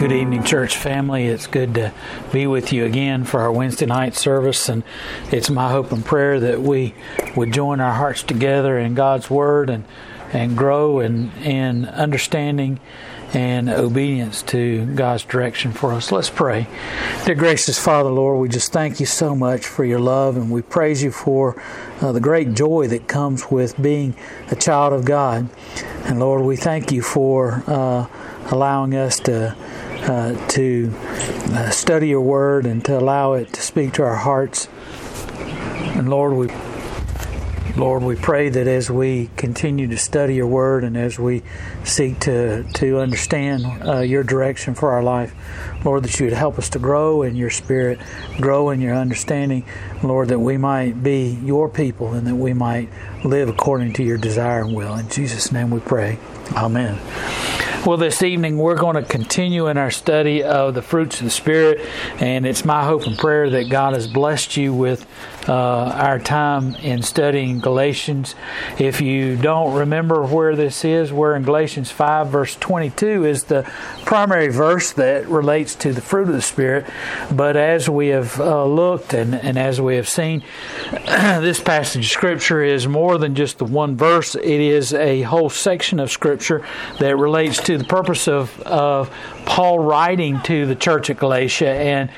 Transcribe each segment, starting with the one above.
Good evening, church family. It's good to be with you again for our Wednesday night service. And it's my hope and prayer that we would join our hearts together in God's Word and, and grow in, in understanding and obedience to God's direction for us. Let's pray. Dear gracious Father, Lord, we just thank you so much for your love and we praise you for uh, the great joy that comes with being a child of God. And Lord, we thank you for uh, allowing us to uh, to uh, study your word and to allow it to speak to our hearts. And Lord, we Lord, we pray that as we continue to study your word and as we seek to to understand uh, your direction for our life, Lord, that you would help us to grow in your spirit, grow in your understanding, Lord, that we might be your people and that we might live according to your desire and will. In Jesus' name we pray. Amen. Well, this evening we're going to continue in our study of the fruits of the Spirit, and it's my hope and prayer that God has blessed you with uh, our time in studying Galatians. If you don't remember where this is, we're in Galatians 5, verse 22 is the primary verse that relates to the fruit of the Spirit. But as we have uh, looked and, and as we have seen, this passage of Scripture is more than just the one verse, it is a whole section of Scripture that relates to the purpose of, of Paul writing to the church at Galatia and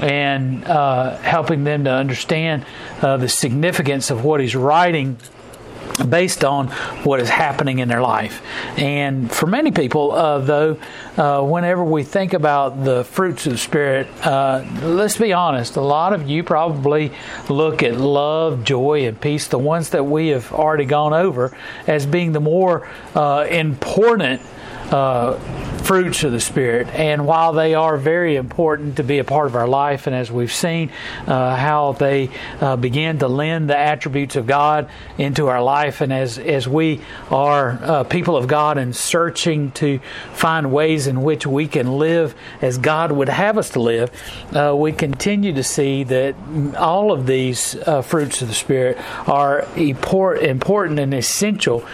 and uh, helping them to understand uh, the significance of what he's writing based on what is happening in their life. And for many people, uh, though, uh, whenever we think about the fruits of the Spirit, uh, let's be honest, a lot of you probably look at love, joy, and peace, the ones that we have already gone over, as being the more uh, important uh, fruits of the Spirit. And while they are very important to be a part of our life, and as we've seen uh, how they uh, begin to lend the attributes of God into our life, and as, as we are uh, people of God and searching to find ways in which we can live as God would have us to live, uh, we continue to see that all of these uh, fruits of the Spirit are important and essential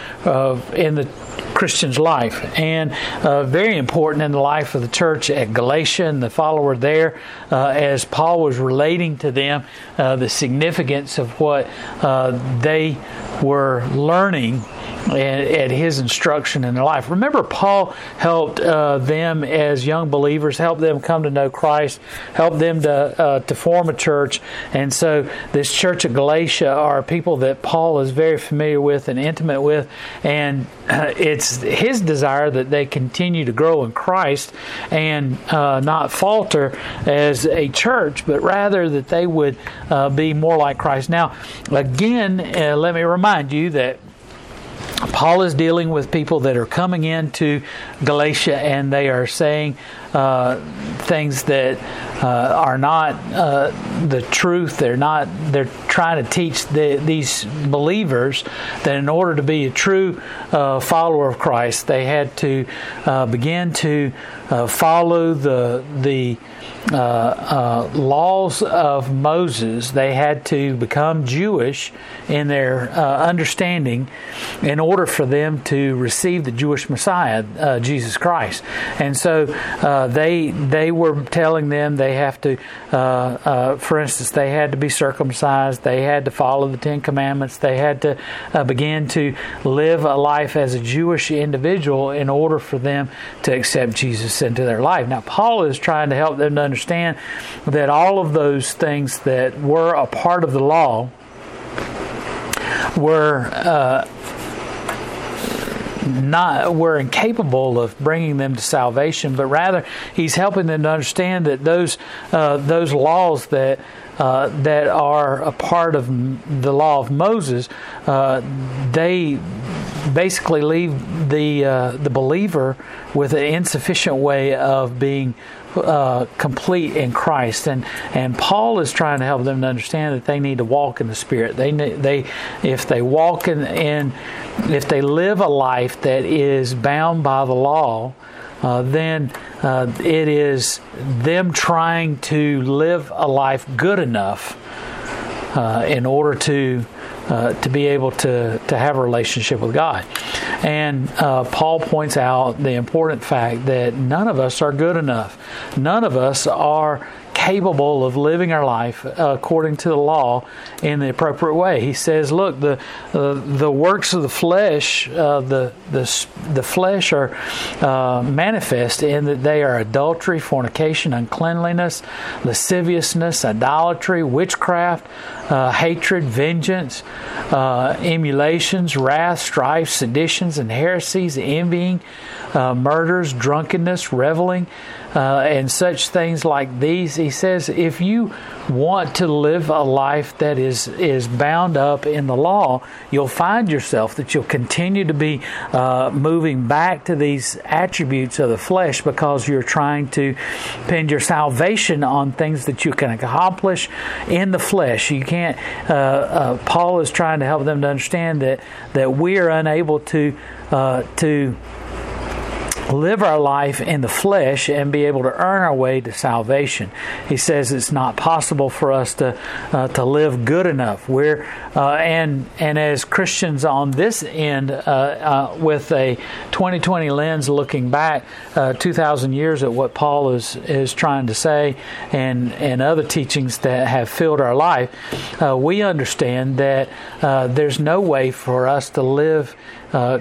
in the Christian's life, and uh, important in the life of the church at Galatia and the follower there, uh, as Paul was relating to them uh, the significance of what uh, they were learning at his instruction in their life. Remember, Paul helped uh, them as young believers, helped them come to know Christ, helped them to uh, to form a church, and so this church of Galatia are people that Paul is very familiar with and intimate with, and uh, it's his desire that they continue to grow in Christ and uh, not falter as a church, but rather that they would uh, be more like Christ. Now, again, uh, let me remind you that Paul is dealing with people that are coming into Galatia and they are saying uh, things that uh, are not uh, the truth. They're not. They're trying to teach the, these believers that in order to be a true uh, follower of Christ, they had to uh, begin to uh, follow the the uh, uh, laws of Moses. They had to become Jewish in their uh, understanding in order for them to receive the Jewish Messiah, uh, Jesus Christ. And so uh, they they were telling them they have to, uh, for instance, they had to be circumcised. They had to follow the Ten Commandments. They had to begin to live a life as a Jewish individual in order for them to accept Jesus into their life. Now, Paul is trying to help them to understand understand that all of those things that were a part of the law were uh, not were incapable of bringing them to salvation, but rather he's helping them to understand that those uh, those laws that uh, that are a part of the law of Moses, uh, they basically leave the uh, the believer with an insufficient way of being uh, complete in Christ. And and Paul is trying to help them to understand that they need to walk in the Spirit. They they if they walk in, in if they live a life that is bound by the law. Uh, then uh, it is them trying to live a life good enough uh, in order to uh, to be able to, to have a relationship with God. And uh, Paul points out the important fact that none of us are good enough. None of us are capable of living our life according to the law in the appropriate way. He says, "Look, the uh, the works of the flesh, uh, the the the flesh are uh, manifest in that they are adultery, fornication, uncleanliness, lasciviousness, idolatry, witchcraft, uh, hatred, vengeance, uh, emulations, wrath, strife, seditions, and heresies, envying, uh, murders, drunkenness, reveling." uh, and such things like these. He says, if you want to live a life that is is bound up in the law, you'll find yourself that you'll continue to be uh, moving back to these attributes of the flesh because you're trying to pin your salvation on things that you can accomplish in the flesh. You can't. Uh, uh Paul is trying to help them to understand that that we are unable to uh, to live our life in the flesh and be able to earn our way to salvation. He says it's not possible for us to uh, to live good enough. We're uh, and and as Christians on this end, uh, uh with a 2020 lens, looking back uh, 2,000 years at what Paul is is trying to say, and and other teachings that have filled our life, uh, we understand that there's no way for us to live uh,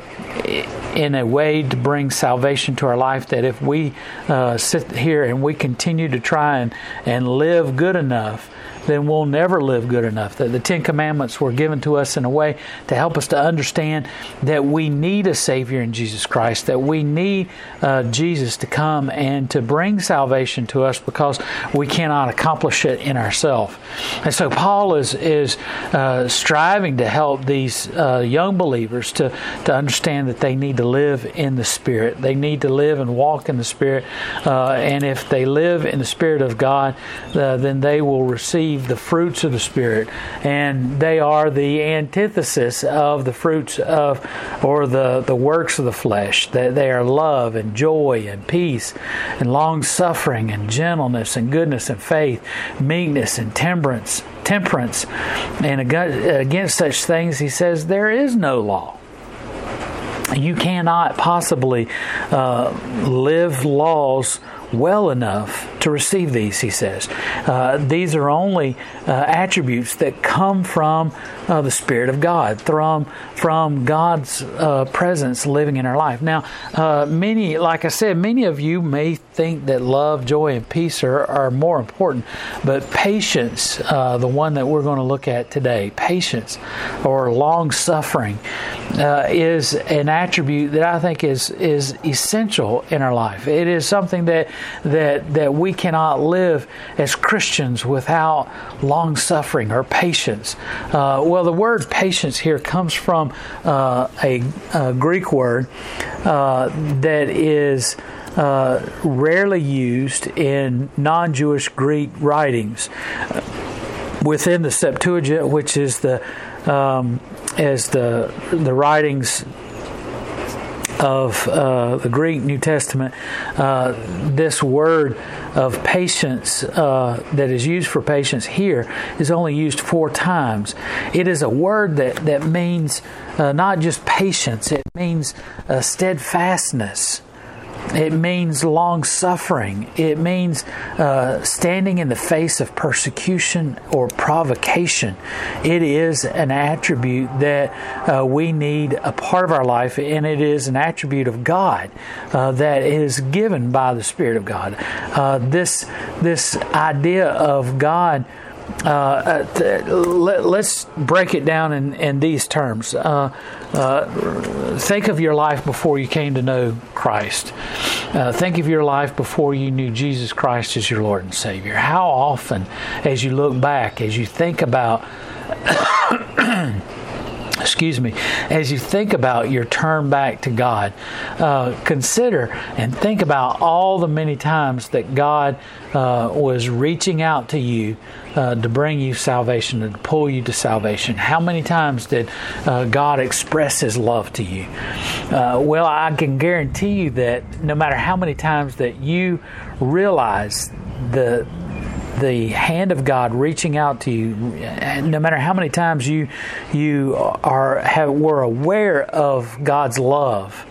in a way to bring salvation to our life that if we uh, sit here and we continue to try and, and live good enough then we'll never live good enough. That the Ten Commandments were given to us in a way to help us to understand that we need a Savior in Jesus Christ, that we need uh, Jesus to come and to bring salvation to us because we cannot accomplish it in ourselves. And so Paul is is uh, striving to help these uh, young believers to to understand that they need to live in the Spirit. They need to live and walk in the Spirit, uh, and if they live in the Spirit of God, uh, then they will receive receive the fruits of the Spirit, and they are the antithesis of the fruits of, or the, the works of the flesh. That they are love and joy and peace and long suffering and gentleness and goodness and faith, meekness and temperance. Temperance, and against such things, he says there is no law you cannot possibly uh, live laws well enough to receive these, he says. Uh, these are only uh, attributes that come from uh, the Spirit of God, from, from God's uh, presence living in our life. Now, uh, many, like I said, many of you may think that love, joy, and peace are, are more important, but patience, uh, the one that we're going to look at today, patience or long suffering, is an attribute that I think is, is essential in our life. It is something that that that we cannot live as Christians without long suffering or patience. Uh, well, the word patience here comes from uh, a, a, Greek word uh, that is. Uh, rarely used in non Jewish Greek writings. Within the Septuagint, which is the um, as the the writings of uh, the Greek New Testament, uh, this word of patience uh, that is used for patience here is only used four times. It is a word that, that means uh, not just patience, it means uh, steadfastness. It means long suffering. It means uh, standing in the face of persecution or provocation. It is an attribute that uh, we need a part of our life, and it is an attribute of God uh, that is given by the Spirit of God. Uh, this this idea of God uh, uh let, us break it down in, in these terms. Uh, uh, think of your life before you came to know Christ. Uh, think of your life before you knew Jesus Christ as your Lord and Savior. How often, as you look back, as you think about excuse me, as you think about your turn back to God, uh, consider and think about all the many times that God uh, was reaching out to you uh, to bring you salvation and to pull you to salvation. How many times did uh, God express His love to you? Uh, well, I can guarantee you that no matter how many times that you realize the the hand of God reaching out to you, no matter how many times you you are have, were aware of God's love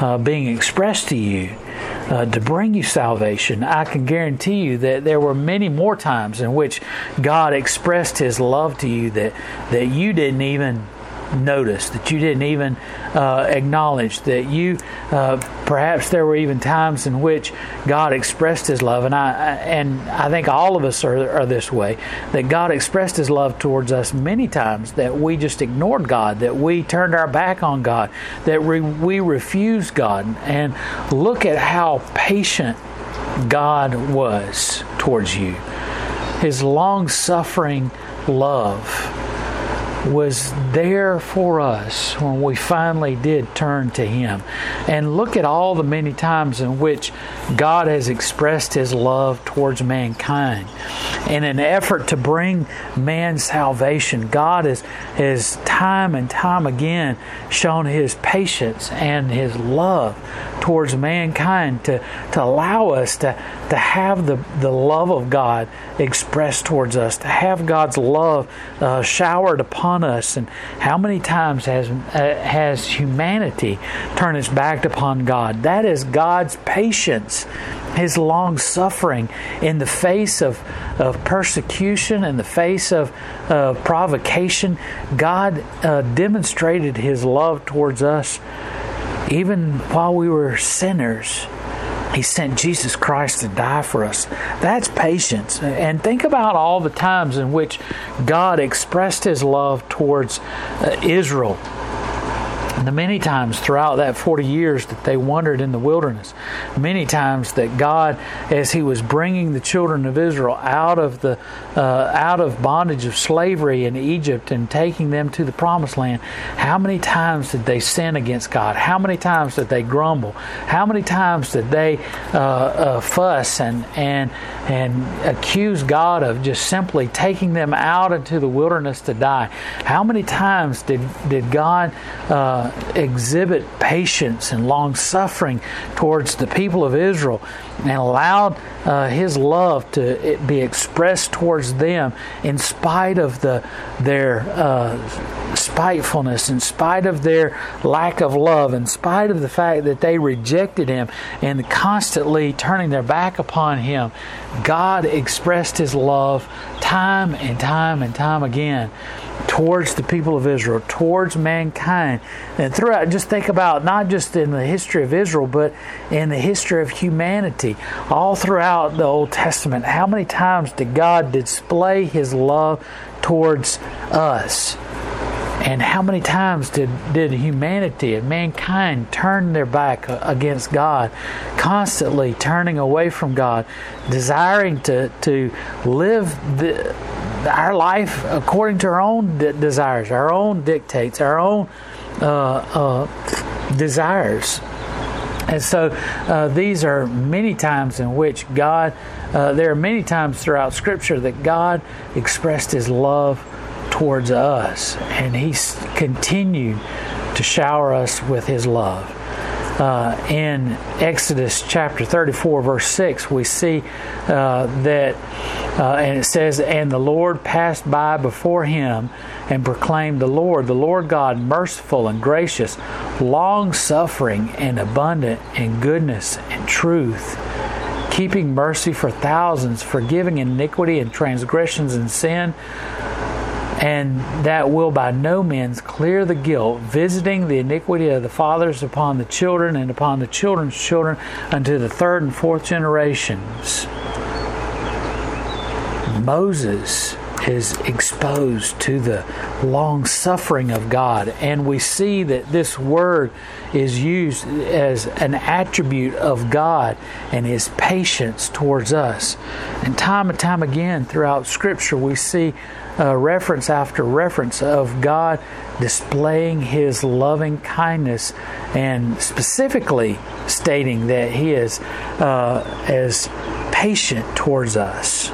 uh, being expressed to you. Uh, to bring you salvation, I can guarantee you that there were many more times in which God expressed His love to you that that you didn't even notice, that you didn't even uh, acknowledge, that you uh, perhaps there were even times in which God expressed His love, and I and I think all of us are, are this way, that God expressed His love towards us many times, that we just ignored God, that we turned our back on God, that we, we refused God, and look at how patient God was towards you. His long suffering love was there for us when we finally did turn to Him. And look at all the many times in which God has expressed His love towards mankind. In an effort to bring man salvation, God has, has time and time again shown His patience and His love towards mankind to, to allow us to, to have the, the love of God expressed towards us, to have God's love uh, showered upon us. And how many times has, uh, has humanity turned its back upon God? That is God's patience his long suffering in the face of, of persecution, in the face of uh, provocation. God uh, demonstrated his love towards us even while we were sinners, he sent Jesus Christ to die for us. That's patience. And think about all the times in which God expressed his love towards uh, Israel and the many times throughout that 40 years that they wandered in the wilderness, many times that God, as He was bringing the children of Israel out of the uh, out of bondage of slavery in Egypt and taking them to the Promised Land, how many times did they sin against God? How many times did they grumble? How many times did they uh, uh, fuss and and and accuse God of just simply taking them out into the wilderness to die? How many times did did God uh, exhibit patience and long suffering towards the people of Israel and allowed uh, his love to be expressed towards them in spite of the their uh, spitefulness, in spite of their lack of love, in spite of the fact that they rejected him and constantly turning their back upon him. God expressed his love time and time and time again towards the people of Israel, towards mankind. And throughout, just think about not just in the history of Israel, but in the history of humanity, all throughout the Old Testament. How many times did God display his love towards us? And how many times did, did humanity and mankind turn their back against God, constantly turning away from God, desiring to, to live the, our life according to our own de- desires, our own dictates, our own uh, uh, desires. And so uh, these are many times in which God, uh, there are many times throughout Scripture that God expressed His love towards us, and He continued to shower us with His love. Uh, in Exodus chapter 34, verse 6, we see uh, that, uh, and it says, And the Lord passed by before him and proclaimed, The Lord, the Lord God, merciful and gracious, long suffering and abundant in goodness and truth, keeping mercy for thousands, forgiving iniquity and transgressions and sin and that will by no means clear the guilt, visiting the iniquity of the fathers upon the children and upon the children's children unto the third and fourth generations. Moses is exposed to the long suffering of God. And we see that this word is used as an attribute of God and His patience towards us. And time and time again throughout Scripture, we see uh, reference after reference of God displaying His loving kindness and specifically stating that He is uh, as patient towards us,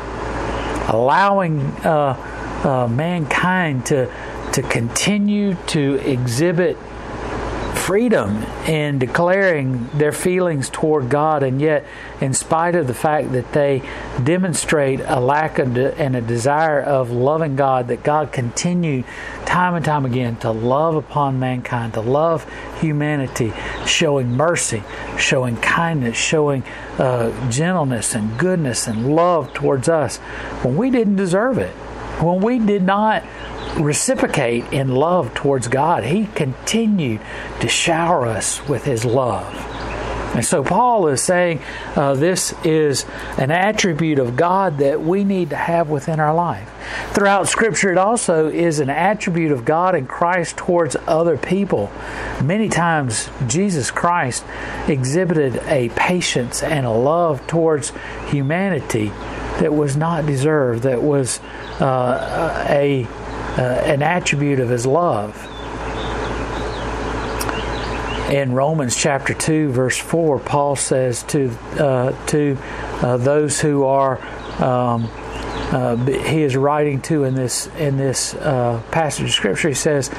allowing uh, uh mankind to to continue to exhibit freedom in declaring their feelings toward God, and yet, in spite of the fact that they demonstrate a lack of de- and a desire of loving God, that God continued time and time again to love upon mankind, to love humanity, showing mercy, showing kindness, showing uh, gentleness and goodness and love towards us when we didn't deserve it, when we did not reciprocate in love towards God. He continued to shower us with His love. And so Paul is saying uh, this is an attribute of God that we need to have within our life. Throughout Scripture, it also is an attribute of God and Christ towards other people. Many times, Jesus Christ exhibited a patience and a love towards humanity that was not deserved, that was uh, a uh, an attribute of his love. In Romans chapter 2, verse 4, Paul says to, uh, to uh, those who are um, uh, he is writing to in this in this uh, passage of scripture. He says,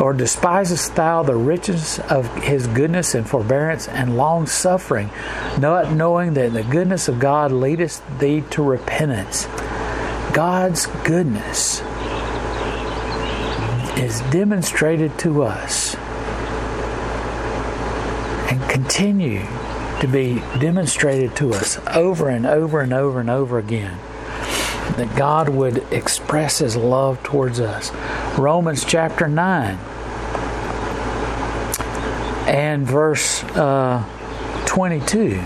"Or despisest thou the riches of His goodness and forbearance and long suffering, not knowing that the goodness of God leadeth thee to repentance." God's goodness is demonstrated to us and continue to be demonstrated to us over and over and over and over again that God would express His love towards us. Romans chapter 9 and verse uh, 22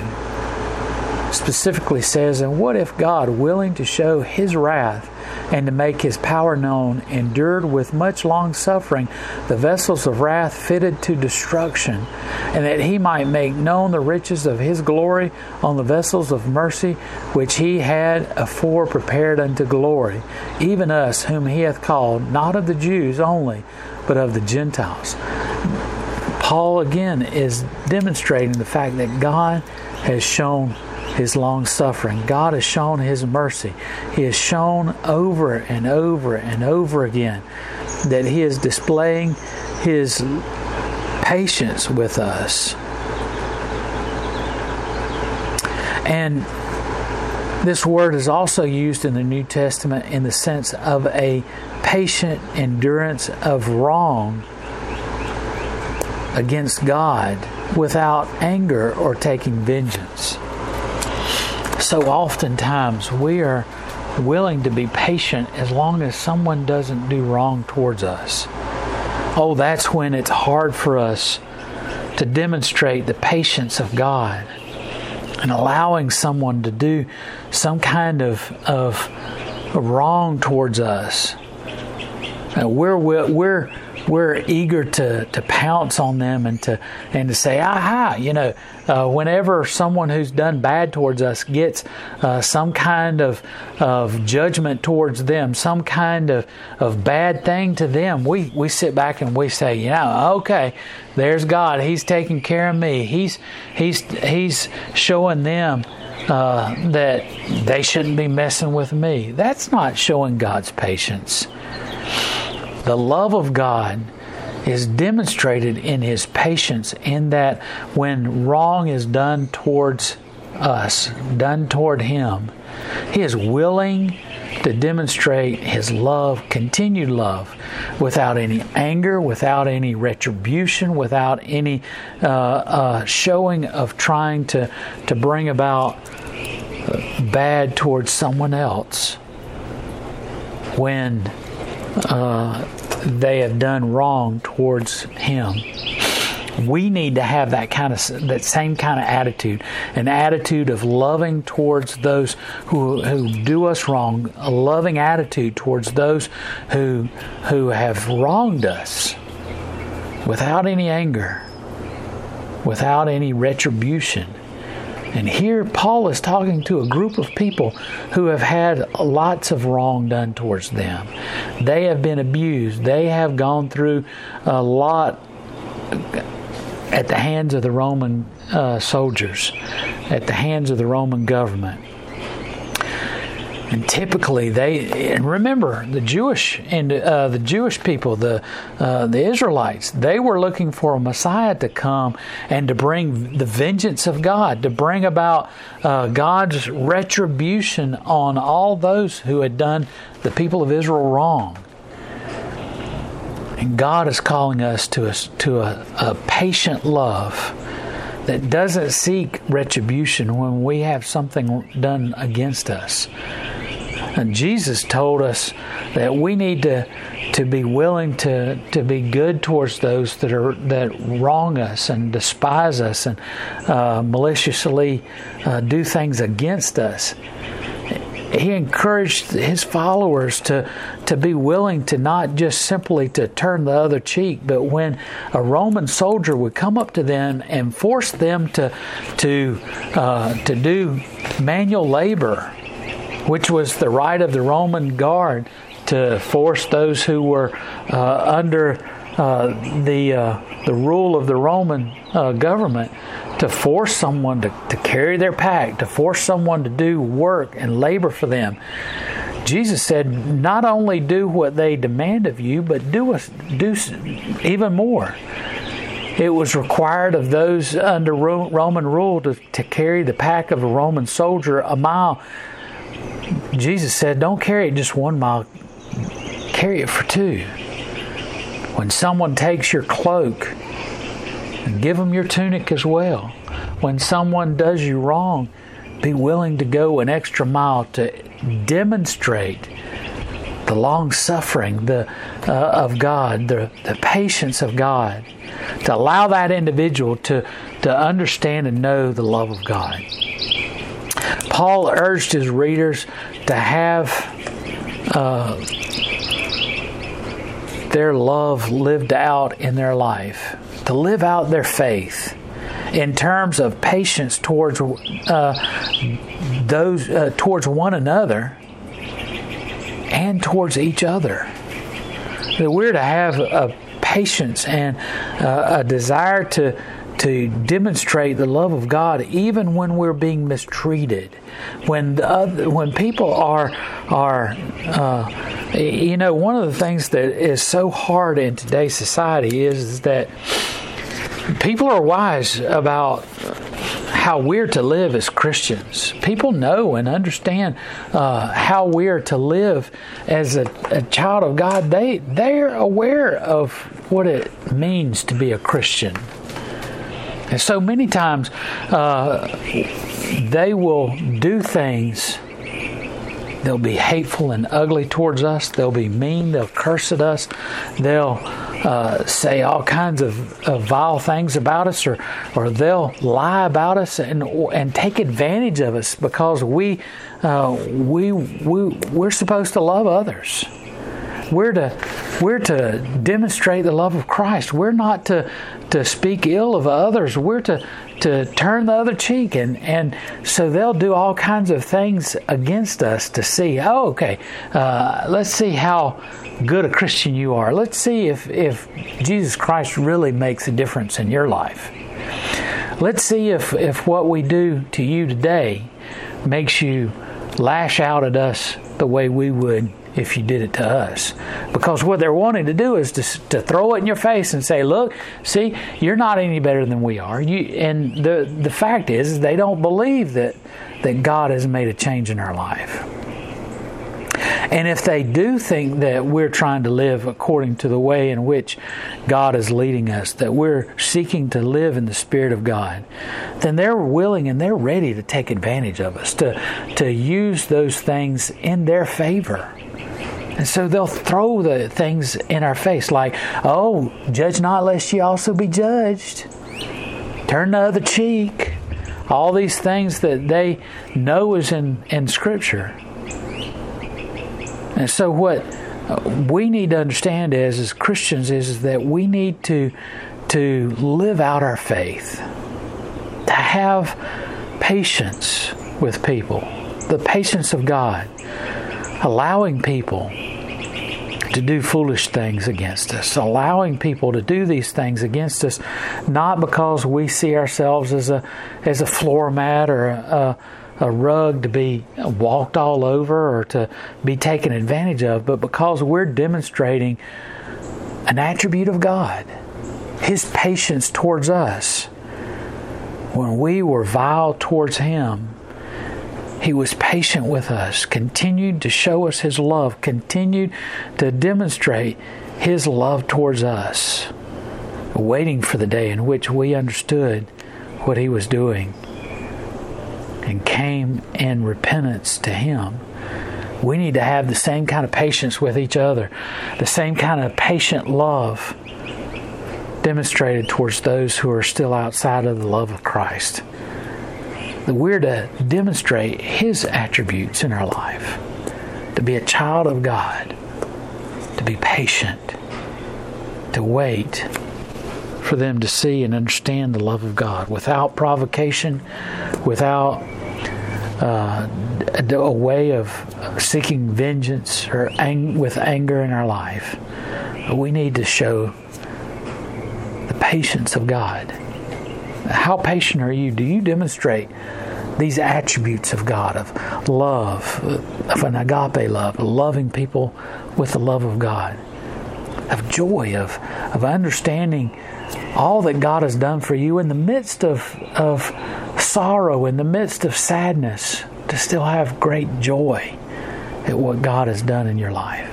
specifically says, And what if God, willing to show His wrath, and to make his power known, endured with much long suffering the vessels of wrath fitted to destruction, and that he might make known the riches of his glory on the vessels of mercy which he had afore prepared unto glory, even us whom he hath called, not of the Jews only, but of the Gentiles. Paul again is demonstrating the fact that God has shown his long suffering. God has shown his mercy. He has shown over and over and over again that he is displaying his patience with us. And this word is also used in the New Testament in the sense of a patient endurance of wrong against God without anger or taking vengeance so oftentimes we are willing to be patient as long as someone doesn't do wrong towards us. Oh, that's when it's hard for us to demonstrate the patience of God and allowing someone to do some kind of, of wrong towards us. Uh, we're, we're, we're eager to, to pounce on them and to and to say, aha, you know, uh, whenever someone who's done bad towards us gets uh, some kind of of judgment towards them, some kind of, of bad thing to them, we, we sit back and we say, you know, okay, there's God. He's taking care of me. He's he's he's showing them uh, that they shouldn't be messing with me. That's not showing God's patience. The love of God is demonstrated in his patience in that when wrong is done towards us, done toward him, he is willing to demonstrate his love, continued love, without any anger, without any retribution, without any uh, uh, showing of trying to, to bring about bad towards someone else. When uh, they have done wrong towards him. we need to have that kind of that same kind of attitude, an attitude of loving towards those who who do us wrong, a loving attitude towards those who who have wronged us, without any anger, without any retribution. And here Paul is talking to a group of people who have had lots of wrong done towards them. They have been abused. They have gone through a lot at the hands of the Roman uh, soldiers, at the hands of the Roman government. And typically, they and remember the Jewish and uh, the Jewish people, the uh, the Israelites, they were looking for a Messiah to come and to bring the vengeance of God, to bring about uh, God's retribution on all those who had done the people of Israel wrong. And God is calling us to a, to a, a patient love that doesn't seek retribution when we have something done against us. And Jesus told us that we need to to be willing to to be good towards those that are that wrong us and despise us and uh, maliciously uh, do things against us. He encouraged his followers to to be willing to not just simply to turn the other cheek, but when a Roman soldier would come up to them and force them to to uh, to do manual labor, which was the right of the Roman guard to force those who were uh, under uh, the uh, the rule of the Roman uh, government to force someone to, to carry their pack, to force someone to do work and labor for them. Jesus said, not only do what they demand of you, but do, a, do even more. It was required of those under Roman rule to, to carry the pack of a Roman soldier a mile. Jesus said, Don't carry it just one mile, carry it for two. When someone takes your cloak, give them your tunic as well. When someone does you wrong, be willing to go an extra mile to demonstrate the long suffering the, uh, of God, the, the patience of God, to allow that individual to, to understand and know the love of God. Paul urged his readers to have uh, their love lived out in their life to live out their faith in terms of patience towards uh, those uh, towards one another and towards each other. That we're to have a patience and uh, a desire to to demonstrate the love of God even when we're being mistreated, when other, when people are are uh, you know one of the things that is so hard in today's society is that people are wise about how we're to live as Christians. People know and understand uh, how we're to live as a, a, child of God. They they're aware of what it means to be a Christian. And so many times uh, they will do things. They'll be hateful and ugly towards us. They'll be mean. They'll curse at us. They'll uh, say all kinds of, of, vile things about us, or or they'll lie about us and and take advantage of us because we uh, we we we're supposed to love others. We're to we're to demonstrate the love of Christ. We're not to to speak ill of others. We're to to turn the other cheek and and so they'll do all kinds of things against us to see oh okay uh, let's see how good a Christian you are. Let's see if, if Jesus Christ really makes a difference in your life. Let's see if, if what we do to you today makes you lash out at us the way we would if you did it to us. Because what they're wanting to do is to, to throw it in your face and say, look, see, you're not any better than we are. You, and the, the fact is, they don't believe that, that God has made a change in our life. And if they do think that we're trying to live according to the way in which God is leading us, that we're seeking to live in the Spirit of God, then they're willing and they're ready to take advantage of us, to, to use those things in their favor. And so they'll throw the things in our face like, oh, judge not lest ye also be judged. Turn the other cheek. All these things that they know is in, in Scripture. And so what we need to understand is, as Christians is, is that we need to to live out our faith, to have patience with people, the patience of God, allowing people to do foolish things against us, allowing people to do these things against us, not because we see ourselves as a as a floor mat or a, a rug to be walked all over or to be taken advantage of, but because we're demonstrating an attribute of God, His patience towards us. When we were vile towards Him, he was patient with us, continued to show us His love, continued to demonstrate His love towards us, waiting for the day in which we understood what He was doing and came in repentance to Him. We need to have the same kind of patience with each other, the same kind of patient love demonstrated towards those who are still outside of the love of Christ that we're to demonstrate His attributes in our life, to be a child of God, to be patient, to wait for them to see and understand the love of God without provocation, without uh, a way of seeking vengeance or ang- with anger in our life. We need to show the patience of God. How patient are you? Do you demonstrate these attributes of God of love, of an agape love, loving people with the love of God, of joy, of, of understanding all that God has done for you in the midst of, of sorrow, in the midst of sadness, to still have great joy at what God has done in your life,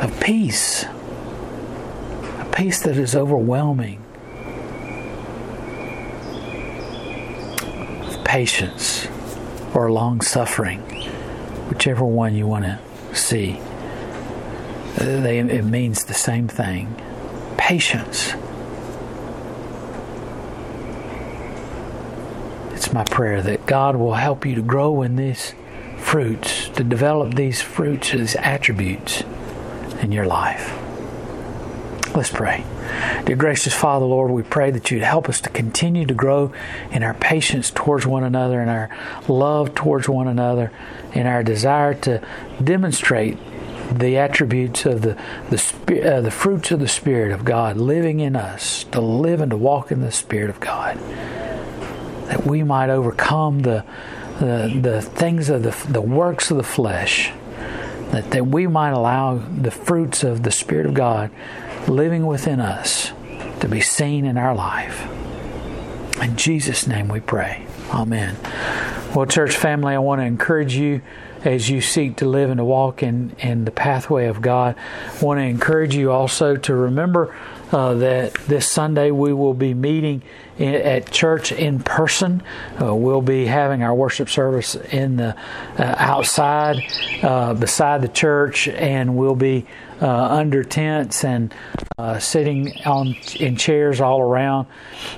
of peace, a peace that is overwhelming patience or long suffering, whichever one you want to see. They, it means the same thing. Patience. It's my prayer that God will help you to grow in these fruits, to develop these fruits, these attributes in your life. Let's pray. Dear gracious Father, Lord, we pray that you'd help us to continue to grow in our patience towards one another, in our love towards one another, in our desire to demonstrate the attributes of the the, uh, the fruits of the Spirit of God living in us, to live and to walk in the Spirit of God, that we might overcome the the, the things of the the works of the flesh, that, that we might allow the fruits of the Spirit of God living within us to be seen in our life. In Jesus' name we pray. Amen. Well, church family, I want to encourage you as you seek to live and to walk in, in the pathway of God. I want to encourage you also to remember uh, that this Sunday we will be meeting in, at church in person. Uh, we'll be having our worship service in the uh, outside uh, beside the church, and we'll be under tents and uh, sitting on in chairs all around.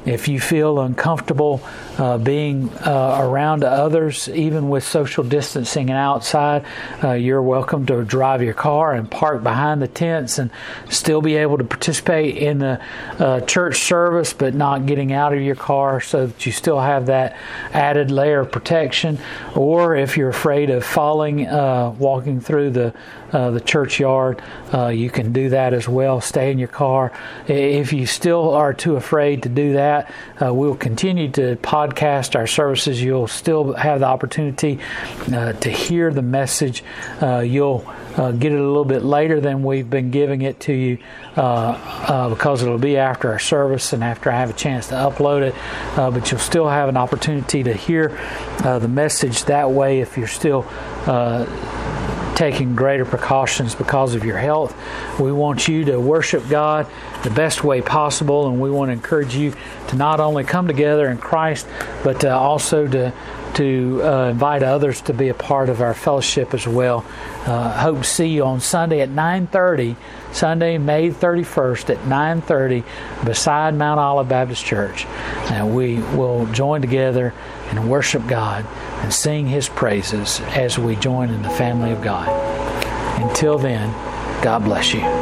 If you feel uncomfortable uh, being uh, around others, even with social distancing and outside, uh, you're welcome to drive your car and park behind the tents and still be able to participate in the uh, church service, but not getting out of your car, so that you still have that added layer of protection. Or if you're afraid of falling, walking through the uh, the churchyard. Uh, you can do that as well. Stay in your car. If you still are too afraid to do that, uh, we'll continue to podcast our services. You'll still have the opportunity uh, to hear the message. Uh, you'll uh, get it a little bit later than we've been giving it to you because it'll be after our service and after I have a chance to upload it. but you'll still have an opportunity to hear the message that way if you're still taking greater precautions because of your health. We want you to worship God the best way possible, and we want to encourage you to not only come together in Christ, but uh, also to to uh, invite others to be a part of our fellowship as well. Uh, hope to see you on Sunday at 9:30, Sunday, May 31st at 9:30, beside Mount Olive Baptist Church, and we will join together and worship God and sing His praises as we join in the family of God. Until then, God bless you.